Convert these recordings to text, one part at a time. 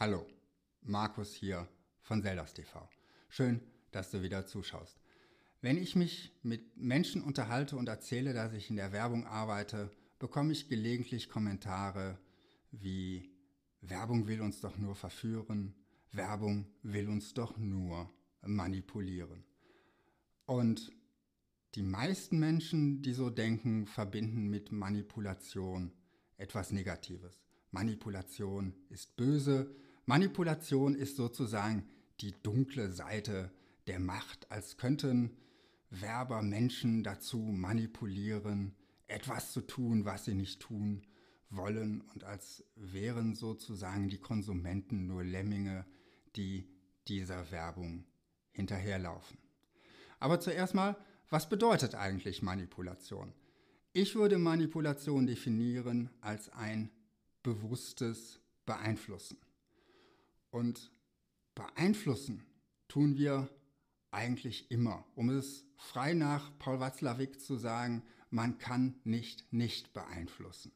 Hallo, Markus hier von Zeldas TV. Schön, dass du wieder zuschaust. Wenn ich mich mit Menschen unterhalte und erzähle, dass ich in der Werbung arbeite, bekomme ich gelegentlich Kommentare wie Werbung will uns doch nur verführen, Werbung will uns doch nur manipulieren. Und die meisten Menschen, die so denken, verbinden mit Manipulation etwas Negatives. Manipulation ist böse, Manipulation ist sozusagen die dunkle Seite der Macht, als könnten Werber Menschen dazu manipulieren, etwas zu tun, was sie nicht tun wollen und als wären sozusagen die Konsumenten nur Lemminge, die dieser Werbung hinterherlaufen. Aber zuerst mal, was bedeutet eigentlich Manipulation? Ich würde Manipulation definieren als ein bewusstes Beeinflussen. Und beeinflussen tun wir eigentlich immer. Um es frei nach Paul Watzlawick zu sagen, man kann nicht nicht beeinflussen.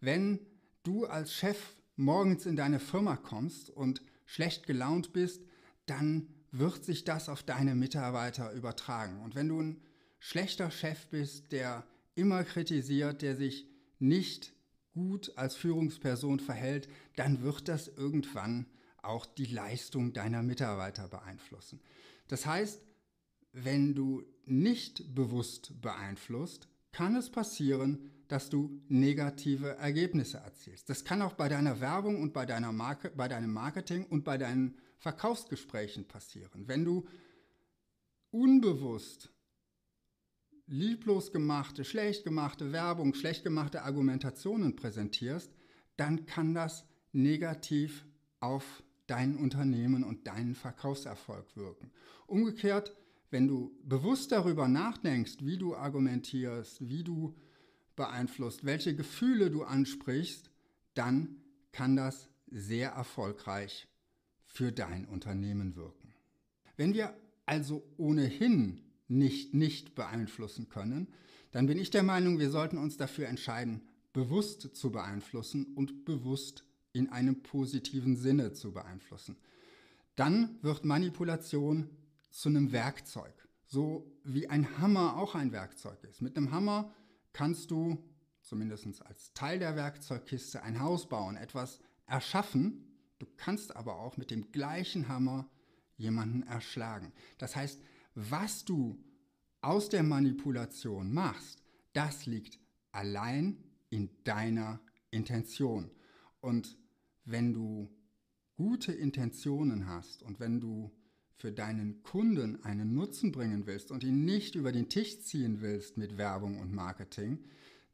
Wenn du als Chef morgens in deine Firma kommst und schlecht gelaunt bist, dann wird sich das auf deine Mitarbeiter übertragen. Und wenn du ein schlechter Chef bist, der immer kritisiert, der sich nicht gut als Führungsperson verhält, dann wird das irgendwann auch die Leistung deiner Mitarbeiter beeinflussen. Das heißt, wenn du nicht bewusst beeinflusst, kann es passieren, dass du negative Ergebnisse erzielst. Das kann auch bei deiner Werbung und bei, deiner Marke, bei deinem Marketing und bei deinen Verkaufsgesprächen passieren. Wenn du unbewusst lieblos gemachte, schlecht gemachte Werbung, schlecht gemachte Argumentationen präsentierst, dann kann das negativ auf dein Unternehmen und deinen Verkaufserfolg wirken. Umgekehrt, wenn du bewusst darüber nachdenkst, wie du argumentierst, wie du beeinflusst, welche Gefühle du ansprichst, dann kann das sehr erfolgreich für dein Unternehmen wirken. Wenn wir also ohnehin nicht nicht beeinflussen können, dann bin ich der Meinung, wir sollten uns dafür entscheiden, bewusst zu beeinflussen und bewusst in einem positiven Sinne zu beeinflussen. Dann wird Manipulation zu einem Werkzeug, so wie ein Hammer auch ein Werkzeug ist. Mit einem Hammer kannst du, zumindest als Teil der Werkzeugkiste, ein Haus bauen, etwas erschaffen. Du kannst aber auch mit dem gleichen Hammer jemanden erschlagen. Das heißt, was du aus der Manipulation machst, das liegt allein in deiner Intention. Und wenn du gute Intentionen hast und wenn du für deinen Kunden einen Nutzen bringen willst und ihn nicht über den Tisch ziehen willst mit Werbung und Marketing,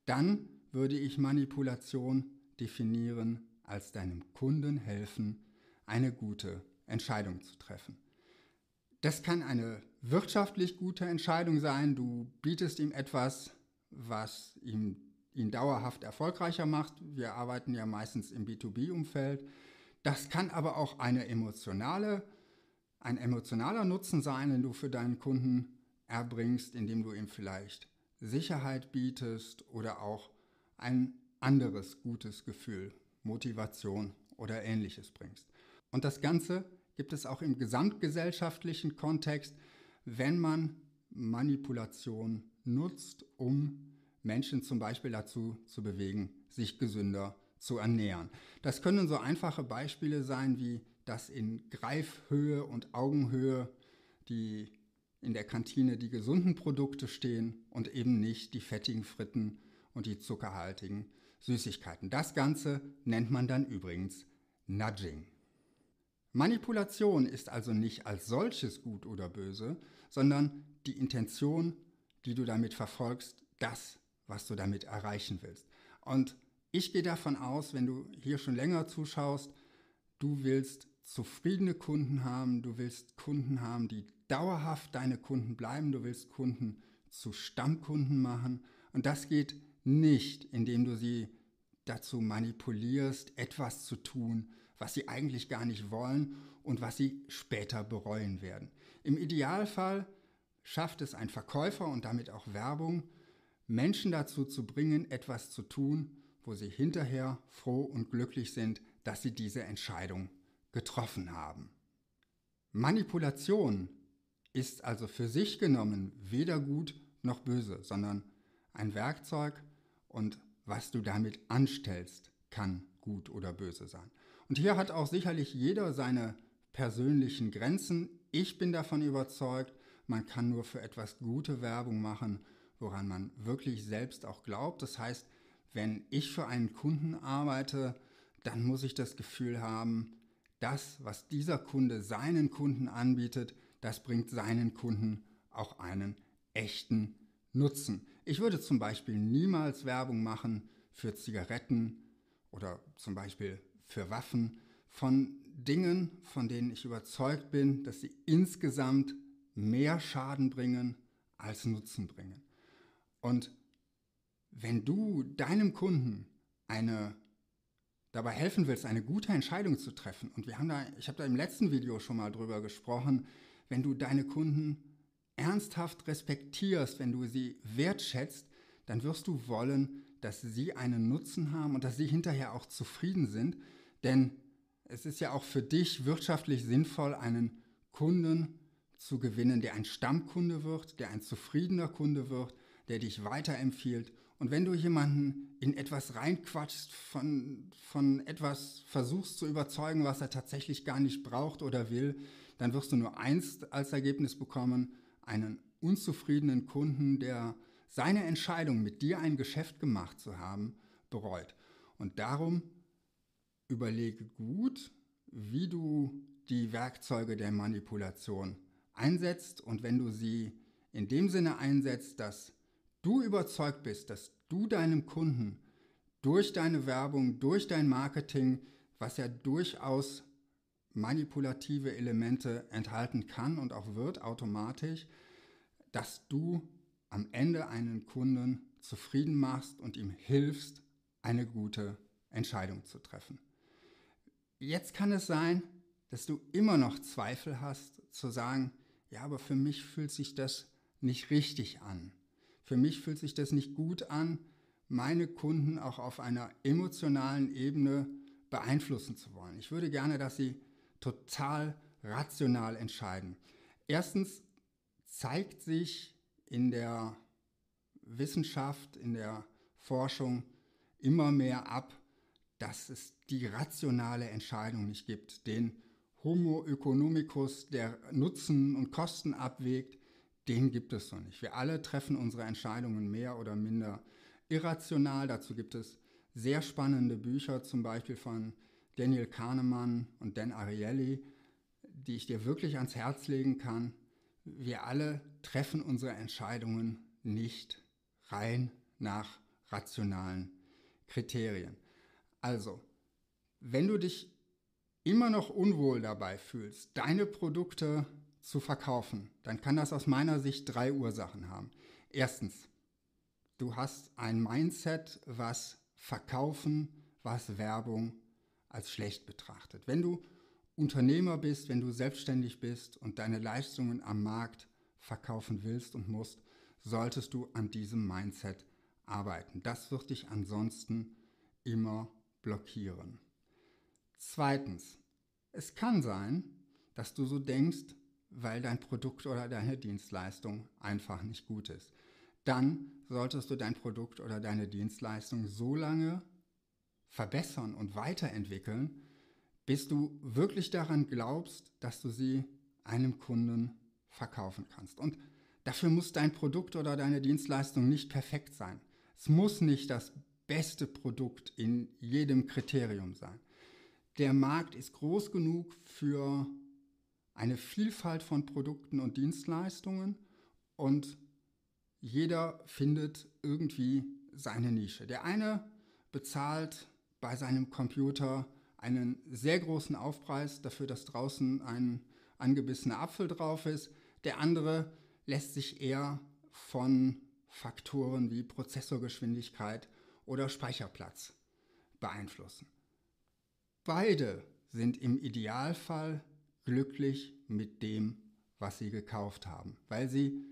dann würde ich Manipulation definieren als deinem Kunden helfen, eine gute Entscheidung zu treffen. Das kann eine wirtschaftlich gute Entscheidung sein. Du bietest ihm etwas, was ihm, ihn dauerhaft erfolgreicher macht. Wir arbeiten ja meistens im B2B-Umfeld. Das kann aber auch eine emotionale, ein emotionaler Nutzen sein, den du für deinen Kunden erbringst, indem du ihm vielleicht Sicherheit bietest oder auch ein anderes gutes Gefühl, Motivation oder ähnliches bringst. Und das Ganze gibt es auch im gesamtgesellschaftlichen Kontext, wenn man Manipulation nutzt, um Menschen zum Beispiel dazu zu bewegen, sich gesünder zu ernähren. Das können so einfache Beispiele sein, wie dass in Greifhöhe und Augenhöhe die in der Kantine die gesunden Produkte stehen und eben nicht die fettigen Fritten und die zuckerhaltigen Süßigkeiten. Das Ganze nennt man dann übrigens Nudging. Manipulation ist also nicht als solches gut oder böse, sondern die Intention, die du damit verfolgst, das, was du damit erreichen willst. Und ich gehe davon aus, wenn du hier schon länger zuschaust, du willst zufriedene Kunden haben, du willst Kunden haben, die dauerhaft deine Kunden bleiben, du willst Kunden zu Stammkunden machen. Und das geht nicht, indem du sie dazu manipulierst, etwas zu tun, was sie eigentlich gar nicht wollen und was sie später bereuen werden. Im Idealfall schafft es ein Verkäufer und damit auch Werbung, Menschen dazu zu bringen, etwas zu tun, wo sie hinterher froh und glücklich sind, dass sie diese Entscheidung getroffen haben. Manipulation ist also für sich genommen weder gut noch böse, sondern ein Werkzeug und was du damit anstellst, kann gut oder böse sein. Und hier hat auch sicherlich jeder seine persönlichen Grenzen. Ich bin davon überzeugt, man kann nur für etwas gute Werbung machen, woran man wirklich selbst auch glaubt. Das heißt, wenn ich für einen Kunden arbeite, dann muss ich das Gefühl haben, das, was dieser Kunde seinen Kunden anbietet, das bringt seinen Kunden auch einen echten Nutzen. Ich würde zum Beispiel niemals Werbung machen für Zigaretten oder zum Beispiel für Waffen von Dingen, von denen ich überzeugt bin, dass sie insgesamt mehr Schaden bringen als Nutzen bringen. Und wenn du deinem Kunden eine dabei helfen willst, eine gute Entscheidung zu treffen, und wir haben da, ich habe da im letzten Video schon mal drüber gesprochen, wenn du deine Kunden ernsthaft respektierst, wenn du sie wertschätzt, dann wirst du wollen, dass sie einen Nutzen haben und dass sie hinterher auch zufrieden sind. Denn es ist ja auch für dich wirtschaftlich sinnvoll, einen Kunden zu gewinnen, der ein Stammkunde wird, der ein zufriedener Kunde wird, der dich weiterempfiehlt. Und wenn du jemanden in etwas reinquatschst, von, von etwas versuchst zu überzeugen, was er tatsächlich gar nicht braucht oder will, dann wirst du nur eins als Ergebnis bekommen, einen unzufriedenen Kunden, der seine Entscheidung, mit dir ein Geschäft gemacht zu haben, bereut. Und darum überlege gut, wie du die Werkzeuge der Manipulation einsetzt und wenn du sie in dem Sinne einsetzt, dass du überzeugt bist, dass du deinem Kunden durch deine Werbung, durch dein Marketing, was ja durchaus manipulative Elemente enthalten kann und auch wird automatisch, dass du am Ende einen Kunden zufrieden machst und ihm hilfst, eine gute Entscheidung zu treffen. Jetzt kann es sein, dass du immer noch Zweifel hast, zu sagen, ja, aber für mich fühlt sich das nicht richtig an. Für mich fühlt sich das nicht gut an, meine Kunden auch auf einer emotionalen Ebene beeinflussen zu wollen. Ich würde gerne, dass sie total rational entscheiden. Erstens zeigt sich in der Wissenschaft, in der Forschung immer mehr ab, dass es die rationale Entscheidung nicht gibt. Den Homo economicus, der Nutzen und Kosten abwägt, den gibt es so nicht. Wir alle treffen unsere Entscheidungen mehr oder minder irrational. Dazu gibt es sehr spannende Bücher, zum Beispiel von Daniel Kahnemann und Dan Ariely, die ich dir wirklich ans Herz legen kann. Wir alle treffen unsere Entscheidungen nicht rein nach rationalen Kriterien. Also, wenn du dich immer noch unwohl dabei fühlst, deine Produkte zu verkaufen, dann kann das aus meiner Sicht drei Ursachen haben. Erstens, du hast ein Mindset, was Verkaufen, was Werbung als schlecht betrachtet. Wenn du Unternehmer bist, wenn du selbstständig bist und deine Leistungen am Markt verkaufen willst und musst, solltest du an diesem Mindset arbeiten. Das wird dich ansonsten immer blockieren. Zweitens, es kann sein, dass du so denkst, weil dein Produkt oder deine Dienstleistung einfach nicht gut ist. Dann solltest du dein Produkt oder deine Dienstleistung so lange verbessern und weiterentwickeln, bis du wirklich daran glaubst, dass du sie einem Kunden verkaufen kannst. Und dafür muss dein Produkt oder deine Dienstleistung nicht perfekt sein. Es muss nicht das beste Produkt in jedem Kriterium sein. Der Markt ist groß genug für eine Vielfalt von Produkten und Dienstleistungen und jeder findet irgendwie seine Nische. Der eine bezahlt bei seinem Computer einen sehr großen Aufpreis dafür, dass draußen ein angebissener Apfel drauf ist. Der andere lässt sich eher von Faktoren wie Prozessorgeschwindigkeit oder Speicherplatz beeinflussen. Beide sind im Idealfall glücklich mit dem, was sie gekauft haben, weil sie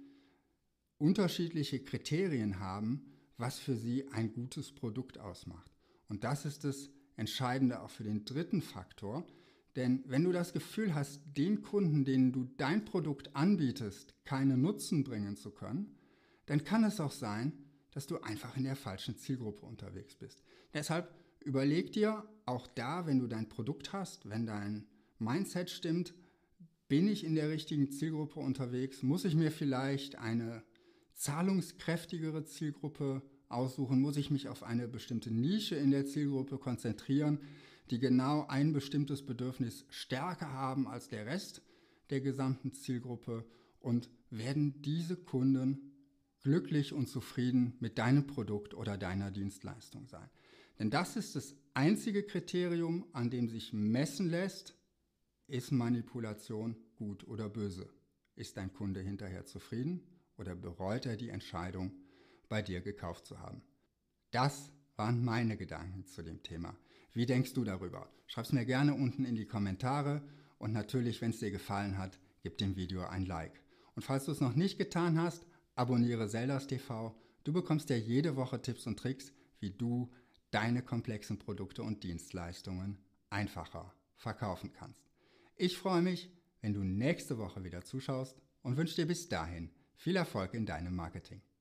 unterschiedliche Kriterien haben, was für sie ein gutes Produkt ausmacht. Und das ist das Entscheidende auch für den dritten Faktor, Denn wenn du das Gefühl hast, den Kunden, denen du dein Produkt anbietest, keine Nutzen bringen zu können, dann kann es auch sein, dass du einfach in der falschen Zielgruppe unterwegs bist. Deshalb überleg dir auch da, wenn du dein Produkt hast, wenn dein Mindset stimmt, bin ich in der richtigen Zielgruppe unterwegs? Muss ich mir vielleicht eine zahlungskräftigere Zielgruppe aussuchen? Muss ich mich auf eine bestimmte Nische in der Zielgruppe konzentrieren? die genau ein bestimmtes Bedürfnis stärker haben als der Rest der gesamten Zielgruppe und werden diese Kunden glücklich und zufrieden mit deinem Produkt oder deiner Dienstleistung sein. Denn das ist das einzige Kriterium, an dem sich messen lässt, ist Manipulation gut oder böse. Ist dein Kunde hinterher zufrieden oder bereut er die Entscheidung, bei dir gekauft zu haben? Das waren meine Gedanken zu dem Thema. Wie denkst du darüber? Schreib es mir gerne unten in die Kommentare und natürlich, wenn es dir gefallen hat, gib dem Video ein Like. Und falls du es noch nicht getan hast, abonniere Zeldas TV. Du bekommst ja jede Woche Tipps und Tricks, wie du deine komplexen Produkte und Dienstleistungen einfacher verkaufen kannst. Ich freue mich, wenn du nächste Woche wieder zuschaust und wünsche dir bis dahin viel Erfolg in deinem Marketing.